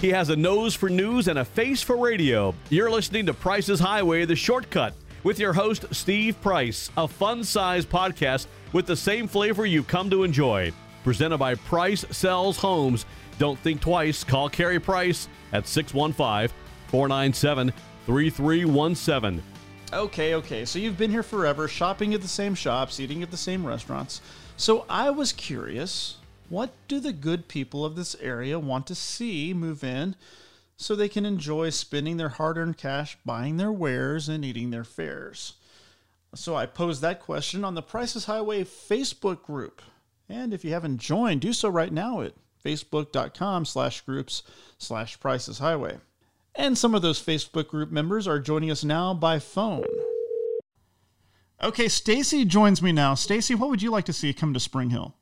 He has a nose for news and a face for radio. You're listening to Price's Highway, the shortcut, with your host, Steve Price, a fun sized podcast with the same flavor you've come to enjoy. Presented by Price Sells Homes. Don't think twice. Call Carrie Price at 615 497 3317. Okay, okay. So you've been here forever, shopping at the same shops, eating at the same restaurants. So I was curious what do the good people of this area want to see move in so they can enjoy spending their hard earned cash buying their wares and eating their fares? So I posed that question on the Prices Highway Facebook group. And if you haven't joined, do so right now at facebook.com slash groups slash prices highway. And some of those Facebook group members are joining us now by phone. Okay, Stacy joins me now. Stacy, what would you like to see come to Spring Hill?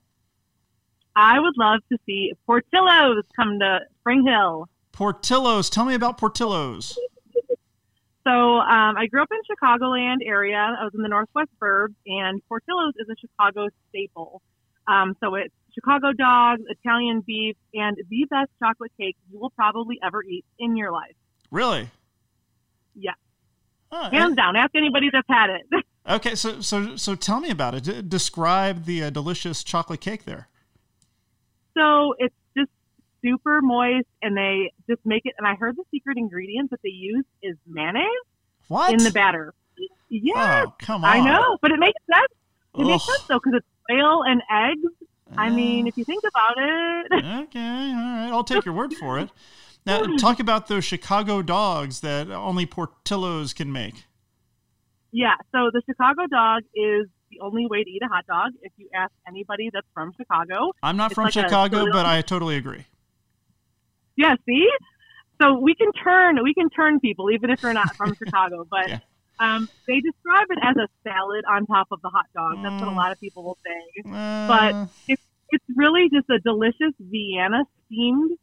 I would love to see Portillo's come to Spring Hill. Portillo's. Tell me about Portillo's. So um, I grew up in Chicagoland area. I was in the Northwest Burbs, and Portillo's is a Chicago staple. Um, so it's Chicago dogs, Italian beef, and the best chocolate cake you will probably ever eat in your life. Really? Yeah. Huh, Hands and- down. Ask anybody that's had it. okay, so so so tell me about it. D- describe the uh, delicious chocolate cake there. So it's just super moist, and they just make it. And I heard the secret ingredient that they use is mayonnaise. What in the batter? Yeah, oh, come on. I know, but it makes sense. It Ugh. makes sense though because it's oil and eggs. Uh, I mean, if you think about it. okay, all right, I'll take your word for it. Now, talk about those Chicago dogs that only Portillo's can make. Yeah, so the Chicago dog is the only way to eat a hot dog if you ask anybody that's from Chicago. I'm not from like Chicago, but I totally agree. Yeah, see? So we can turn we can turn people even if they're not from Chicago, but yeah. um, they describe it as a salad on top of the hot dog. That's what a mm. lot of people will say. Uh, but it's it's really just a delicious Vienna steamed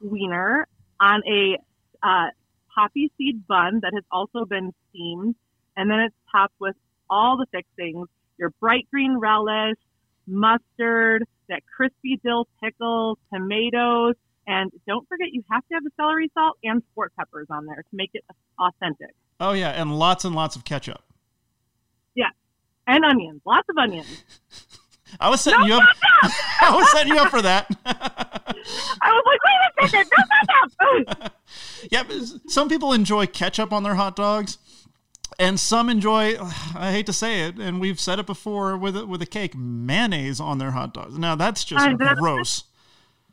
wiener on a uh, poppy seed bun that has also been steamed, and then it's topped with all the fixings your bright green relish, mustard, that crispy dill pickles, tomatoes, and don't forget you have to have the celery salt and sport peppers on there to make it authentic. Oh yeah, and lots and lots of ketchup. Yeah, and onions, lots of onions. I was setting no you up. I was setting you up for that. I was like, wait a second, no ketchup. yeah, some people enjoy ketchup on their hot dogs and some enjoy i hate to say it and we've said it before with a, with a cake mayonnaise on their hot dogs. Now that's just uh, that's gross. Just,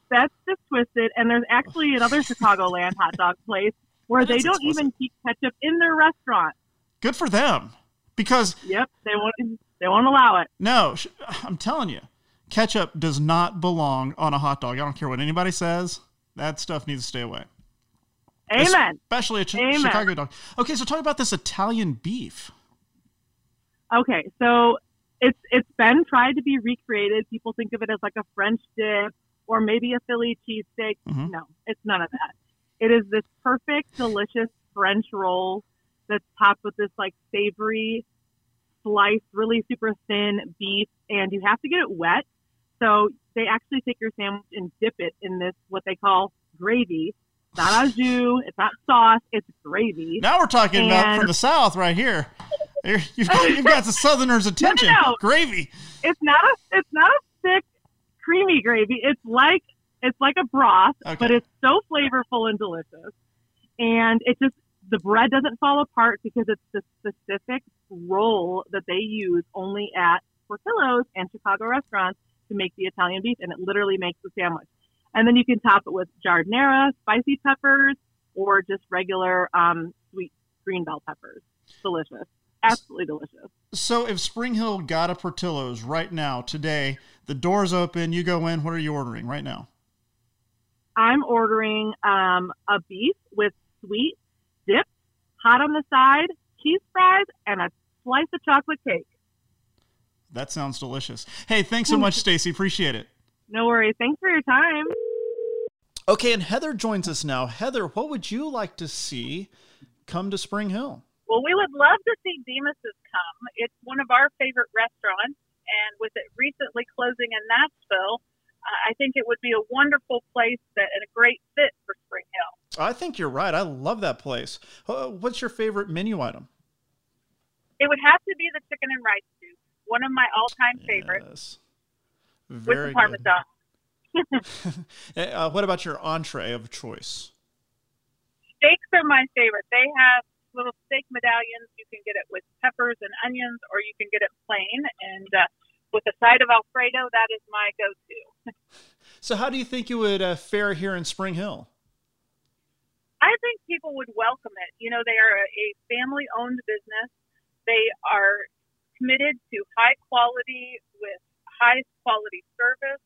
that's just twisted and there's actually another chicagoland hot dog place where they don't even keep ketchup in their restaurant. Good for them because yep they won't they won't allow it. No i'm telling you ketchup does not belong on a hot dog. I don't care what anybody says. That stuff needs to stay away Amen. Especially a ch- Amen. Chicago dog. Okay, so talk about this Italian beef. Okay, so it's it's been tried to be recreated. People think of it as like a French dip or maybe a Philly cheesesteak. Mm-hmm. No, it's none of that. It is this perfect, delicious French roll that's topped with this like savory sliced, really super thin beef, and you have to get it wet. So they actually take your sandwich and dip it in this what they call gravy, not au jus. It's not sauce. It's gravy. Now we're talking and about from the south right here. You've, you've got the Southerners' attention. No, no, no. Gravy. It's not a. It's not a thick, creamy gravy. It's like it's like a broth, okay. but it's so flavorful and delicious. And it just the bread doesn't fall apart because it's the specific roll that they use only at Portillo's and Chicago restaurants to make the Italian beef, and it literally makes the sandwich. And then you can top it with giardiniera, spicy peppers, or just regular um, sweet green bell peppers. Delicious. Absolutely delicious. So if Spring Hill got a Portillo's right now, today, the door's open, you go in, what are you ordering right now? I'm ordering um, a beef with sweet dip, hot on the side, cheese fries, and a slice of chocolate cake. That sounds delicious. Hey, thanks so much, Stacy. Appreciate it. No worries. Thanks for your time. Okay, and Heather joins us now. Heather, what would you like to see come to Spring Hill? Well, we would love to see Demos's come. It's one of our favorite restaurants, and with it recently closing in Nashville, uh, I think it would be a wonderful place that and a great fit for Spring Hill. I think you're right. I love that place. What's your favorite menu item? It would have to be the chicken and rice soup, one of my all-time favorites. Yes. With Very the parmesan. uh, what about your entree of choice? Steaks are my favorite. They have little steak medallions. You can get it with peppers and onions, or you can get it plain. And uh, with a side of Alfredo, that is my go-to. So, how do you think you would uh, fare here in Spring Hill? I think people would welcome it. You know, they are a family-owned business. They are committed to high quality with high quality service,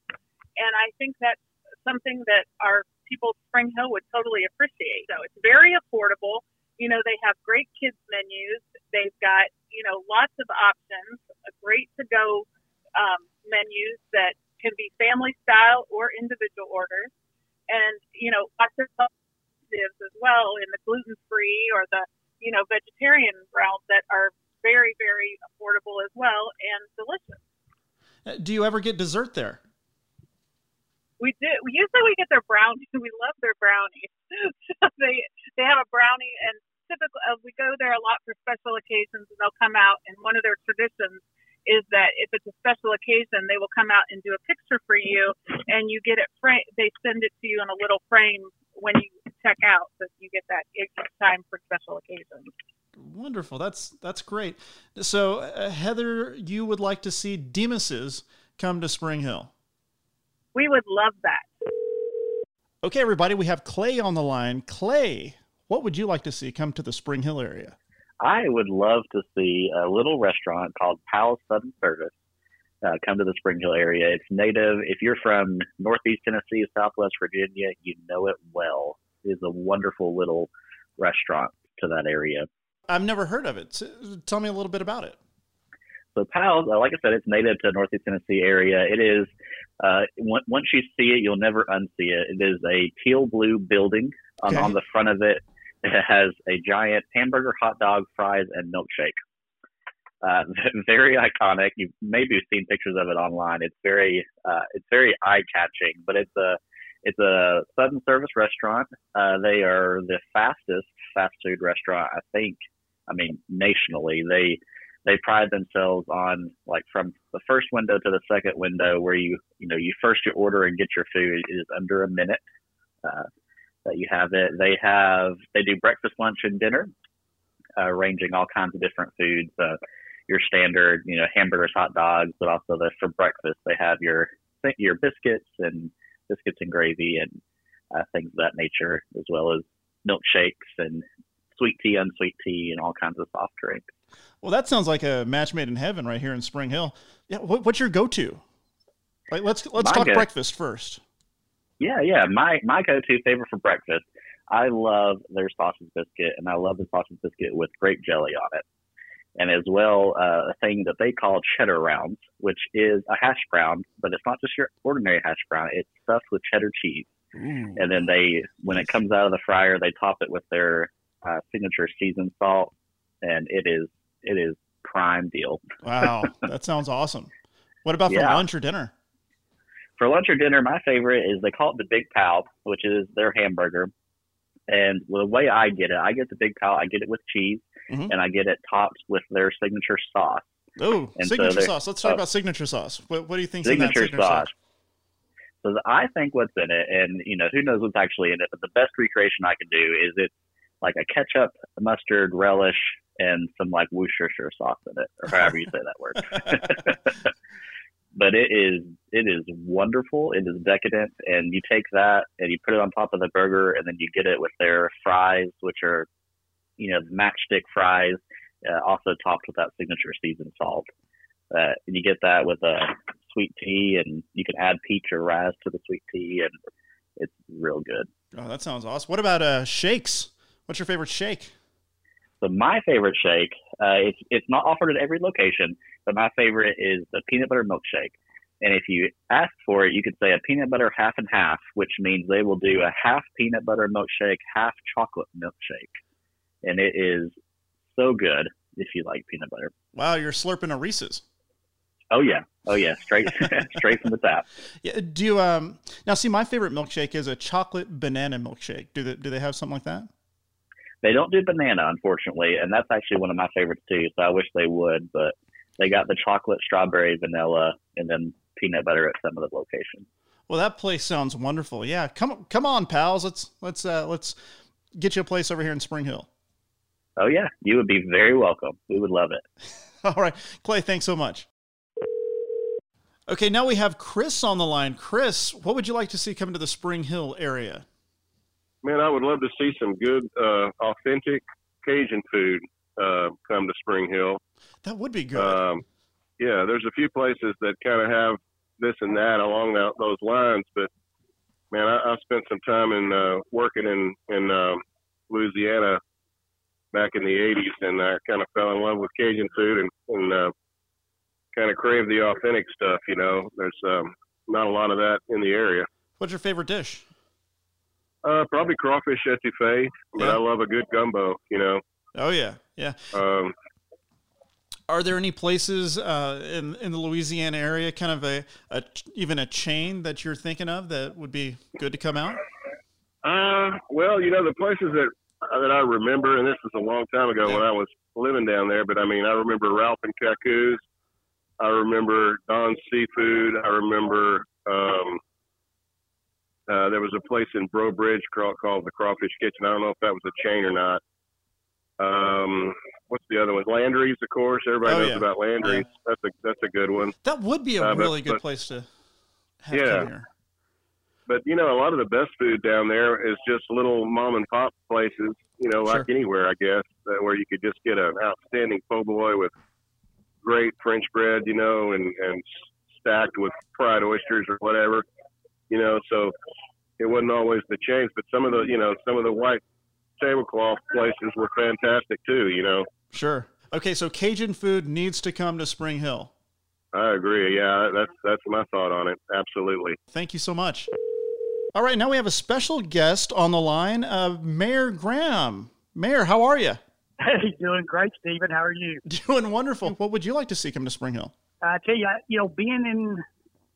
and I think that's something that our people of Spring Hill would totally appreciate. So it's very affordable. You know, they have great kids menus. They've got you know lots of options, a great to go um, menus that can be family style or individual orders, and you know lots of alternatives as well in the gluten free or the you know vegetarian realm that are very very affordable as well and delicious. Do you ever get dessert there? We do. Usually we get their brownies. We love their brownies. so they they have a brownie, and typically uh, we go there a lot for special occasions, and they'll come out. And one of their traditions is that if it's a special occasion, they will come out and do a picture for you, and you get it. Fra- they send it to you in a little frame when you check out, so you get that time for special occasions. Wonderful. That's that's great. So, uh, Heather, you would like to see Demos's come to Spring Hill. We would love that. Okay, everybody, we have Clay on the line. Clay, what would you like to see come to the Spring Hill area? I would love to see a little restaurant called Pal's Sudden Service uh, come to the Spring Hill area. It's native. If you're from Northeast Tennessee, Southwest Virginia, you know it well. It is a wonderful little restaurant to that area. I've never heard of it. S- Tell me a little bit about it. So Pal's, uh, like I said, it's native to the Northeast Tennessee area. It is uh, once you see it, you'll never unsee it. It is a teal blue building. On, Okay. on the front of it, it has a giant hamburger, hot dog, fries, and milkshake. Uh, very iconic. You maybe have seen pictures of it online. It's very, uh, it's very eye catching. But it's a, it's a sudden service restaurant. Uh, they are the fastest fast food restaurant, I think. I mean, nationally, they they pride themselves on like from the first window to the second window where you you know you first you order and get your food is under a minute uh, that you have it. They have they do breakfast lunch and dinner uh, ranging all kinds of different foods uh, your standard you know hamburgers hot dogs but also the for breakfast they have your your biscuits and biscuits and gravy and uh, things of that nature as well as milkshakes and sweet tea unsweet tea and all kinds of soft drinks Well, that sounds like a match made in heaven right here in Spring Hill. Yeah, what, what's your go-to? Like, let's let's My talk go- breakfast first. Yeah, yeah. My my go-to favorite for breakfast. I love their sausage biscuit, and I love the sausage biscuit with grape jelly on it, and as well uh, a thing that they call cheddar rounds, which is a hash brown, but it's not just your ordinary hash brown. It's stuffed with cheddar cheese, and then they when it comes out of the fryer, they top it with their uh, signature seasoned salt, and it is it is prime deal. Wow, that sounds awesome. What about for Yeah. lunch or dinner? For lunch or dinner, my favorite is they call it the Big Pal, which is their hamburger. And the way I get it, I get the Big Pal, I get it with cheese, Mhm. and I get it topped with their signature sauce. Oh, And so signature sauce. Let's talk uh, about signature sauce. What, what do you think in that Signature signature sauce. So I think what's in it, and you know who knows what's actually in it, but the best recreation I can do is it's like a ketchup, mustard, relish, and some like Worcestershire sauce in it, or however you say that word. but it is it is wonderful. It is decadent, and you take that and you put it on top of the burger, and then you get it with their fries, which are you know matchstick fries, uh, also topped with that signature seasoned salt. Uh, and you get that with a sweet tea, and you can add peach or raz to the sweet tea, and it's real good. Oh, that sounds awesome. What about uh, shakes? What's your favorite shake? So my favorite shake, uh, it's it's not offered at every location, but my favorite is the peanut butter milkshake. And if you ask for it, you could say a peanut butter half and half, which means they will do a half peanut butter milkshake, half chocolate milkshake, and it is so good if you like peanut butter. Wow, you're slurping a Reese's. Oh yeah, oh yeah, straight straight from the tap. Yeah, do you um Now, see, my favorite milkshake is a chocolate banana milkshake. Do they do they have something like that? They don't do banana, unfortunately, and that's actually one of my favorites too. So I wish they would, but they got the chocolate, strawberry, vanilla, and then peanut butter at some of the locations. Well, that place sounds wonderful. Yeah, come come on, pals. Let's let's uh, let's get you a place over here in Spring Hill. Oh yeah, you would be very welcome. We would love it. All right, Clay. Thanks so much. Okay, now we have Chris on the line. Chris, what would you like to see come to the Spring Hill area? Man, I would love to see some good, uh, authentic Cajun food uh, come to Spring Hill. That would be good. Um, yeah, there's a few places that kind of have this and that along that, those lines, but man, I, I spent some time in uh, working in in um, Louisiana back in the '80s, and I kind of fell in love with Cajun food and, and uh, kind of crave the authentic stuff. You know, there's um, not a lot of that in the area. What's your favorite dish? Uh, probably crawfish etouffee, but Yeah. I love a good gumbo. You know, Oh yeah, yeah. um, Are there any places uh, in in the Louisiana area, kind of a, a even a chain that you're thinking of that would be good to come out? Uh, well, you know the places that that I remember, and this was a long time ago Yeah. when I was living down there. But I mean, I remember Ralph and Kacoo's. I remember Don's Seafood. I remember um, uh, there was a place in Breaux Bridge called, called the Crawfish Kitchen. I don't know if that was a chain or not. Um, what's the other one? Landry's, of course. Everybody Oh, knows yeah. about Landry's. That's a that's a good one. That would be a Uh, but- really good but- place to have Yeah. come here. but you know, a lot of the best food down there is just little mom and pop places. You know, like Sure. anywhere, I guess, uh, where you could just get an outstanding po' boy with great French bread, you know, and and stacked with fried oysters or whatever. You know, so it wasn't always the change. but some of the you know some of the white tablecloth places were fantastic too. You know, Sure. Okay, so Cajun food needs to come to Spring Hill. I agree. Yeah, that's that's my thought on it. Absolutely. Thank you so much. All right, now we have a special guest on the line, uh, Mayor Graham. Mayor, how are you? Hey, doing great, Stephen. How are you? Doing wonderful. What would you like to see come to Spring Hill? I tell you, you know, being in,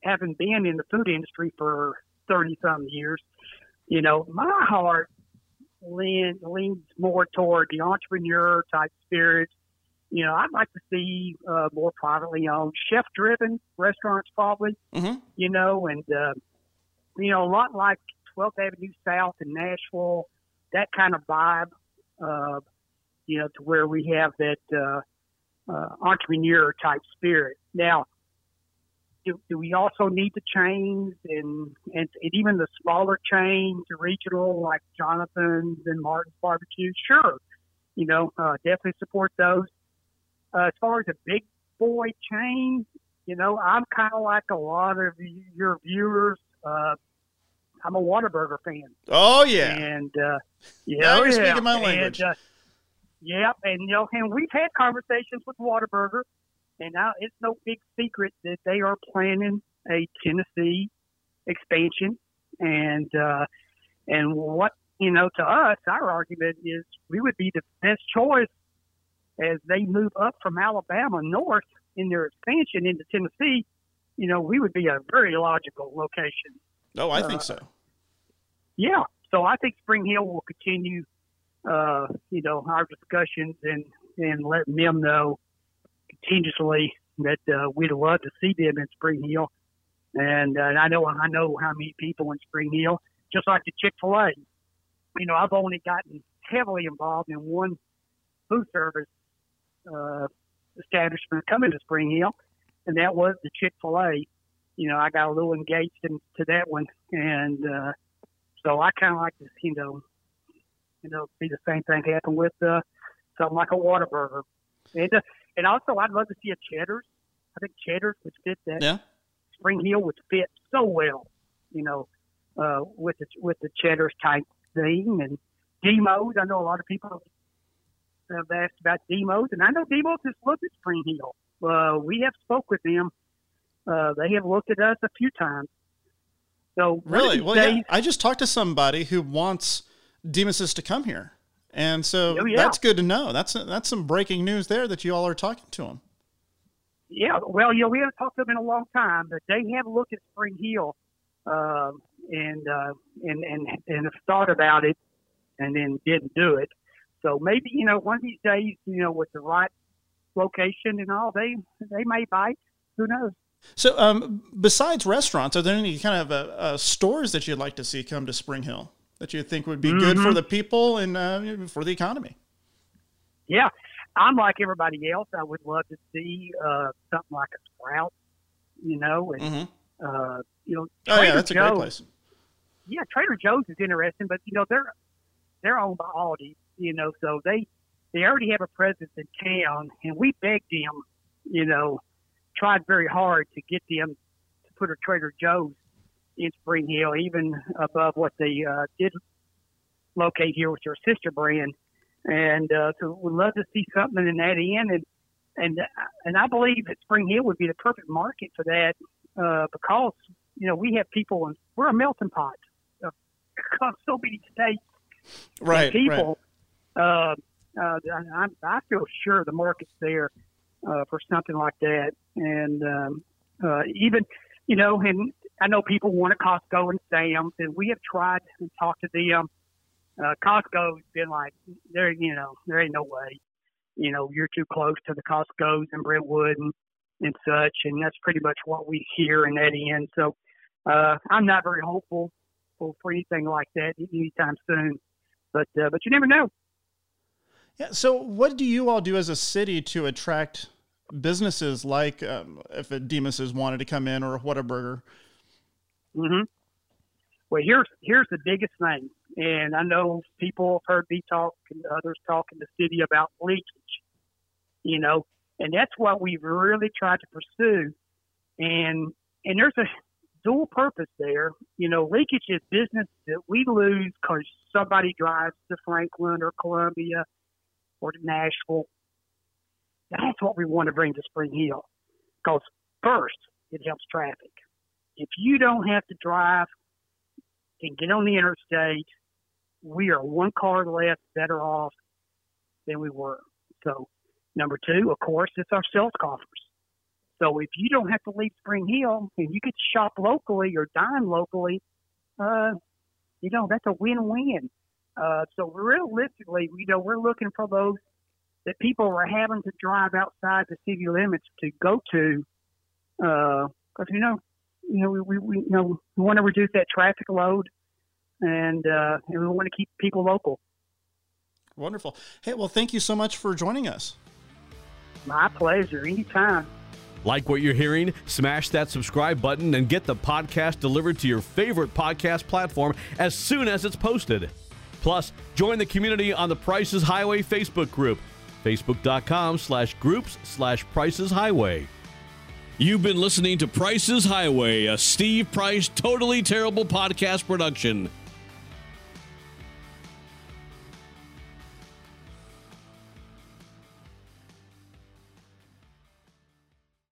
having been in the food industry for thirty some years, you know, my heart leans leans more toward the entrepreneur type spirit. You know, I'd like to see uh, more privately owned, chef driven restaurants, probably. Mhm. You know, and uh, you know, a lot like 12th Avenue South in Nashville, that kind of vibe. Uh, you know, to where we have that. Uh, uh, entrepreneur type spirit. Now, do, do we also need the chains and, and, and even the smaller chains, the regional like Jonathan's and Martin's Barbecue? Sure, you know, uh, definitely support those. Uh, as far as a big boy chain, you know, I'm kind of like a lot of your viewers. Uh, I'm a Whataburger fan. Oh, yeah. And uh, yeah, Now oh, you're yeah. speaking my language. And, uh, yeah, and you know, and we've had conversations with Whataburger, and now it's no big secret that they are planning a Tennessee expansion, and uh, and what you know to us, our argument is we would be the best choice as they move up from Alabama north in their expansion into Tennessee. You know, we would be a very logical location. Oh, I think uh, so. Yeah. So I think Spring Hill will continue, uh, you know, our discussions and, and letting them know continuously that uh, we'd love to see them in Spring Hill. And, uh, I know I know how many people in Spring Hill, just like the Chick Fil A. You know, I've only gotten heavily involved in one food service uh, establishment coming to Spring Hill, and that was the Chick Fil A. You know, I got a little engaged into that one, and uh, so I kind of like to, you know, you know, see the same thing happen with uh, something like a Whataburger, uh, and also I'd love to see a Cheddar's. I think Cheddar's would fit that. Yeah. Spring Hill would fit so well, you know, uh, with the with the Cheddar's type thing and Demos. I know a lot of people have asked about Demos, and I know Demos has looked at Spring Hill. Uh, we have spoke with them. Uh, they have looked at us a few times. So Really? Well, yeah. I just talked to somebody who wants Demos's to come here. And so Oh, yeah. that's good to know. That's that's some breaking news there that you all are talking to them. Yeah, well, you know, we haven't talked to them in a long time, but they have looked at Spring Hill, uh, and uh, and and and have thought about it, and then didn't do it. So maybe you know one of these days, you know, with the right location and all, they they may bite. Who knows? So, um, besides restaurants, are there any kind of uh, uh, stores that you'd like to see come to Spring Hill that you think would be mm-hmm. good for mm-hmm. the people and uh, for the economy? Yeah, I'm like everybody else. I would love to see uh, something like a Sprout, you know, and mm-hmm. uh, you know, Trader oh yeah, that's Joe's, a great place. Yeah, Trader Joe's is interesting, but you know they're they're owned by Aldi, you know, so they they already have a presence in town, and we begged them, you know, tried very hard to get them to put a Trader Joe's in Spring Hill, even above what they uh, did locate here with your sister brand. And uh, so we'd love to see something in that end, and and and I believe that Spring Hill would be the perfect market for that uh, because you know we have people and we're a melting pot of so many states, right? people. Right. Uh, uh, I, I feel sure the market's there uh, for something like that, and um, uh, even you know, and I know people want a Costco and Sam's, and we have tried and talked to them. Uh, Costco's been like, there, you know, there ain't no way, you know, you're too close to the Costco's and Brentwood and, and such, and that's pretty much what we hear in that end. So uh, I'm not very hopeful for, for anything like that anytime soon, but uh, but you never know. Yeah. So, what do you all do as a city to attract businesses like um, if a Demos's wanted to come in or a Whataburger? Mm-hmm. Well, here's here's the biggest thing, and I know people have heard me talk and others talk in the city about leakage. You know, and that's what we've really tried to pursue. And and there's a dual purpose there. You know, leakage is business that we lose because somebody drives to Franklin or Columbia or to Nashville. That's what we want to bring to Spring Hill. Because first, it helps traffic. If you don't have to drive and get on the interstate, we are one car less better off than we were. So, number two, of course, it's our sales coffers. So if you don't have to leave Spring Hill and you get to shop locally or dine locally, uh, you know, that's a win-win. Uh, so realistically, you know, we're looking for those that people are having to drive outside the city limits to go to, because uh, you know, you know, we, we, we you know we want to reduce that traffic load, and uh, and we want to keep people local. Wonderful. Hey, well, thank you so much for joining us. My pleasure. Anytime. Like what you're hearing? Smash that subscribe button and get the podcast delivered to your favorite podcast platform as soon as it's posted. Plus, join the community on the Prices Highway Facebook group, facebook.com slash groups slash Prices Highway. You've been listening to Prices Highway, a Steve Price Totally Terrible podcast production.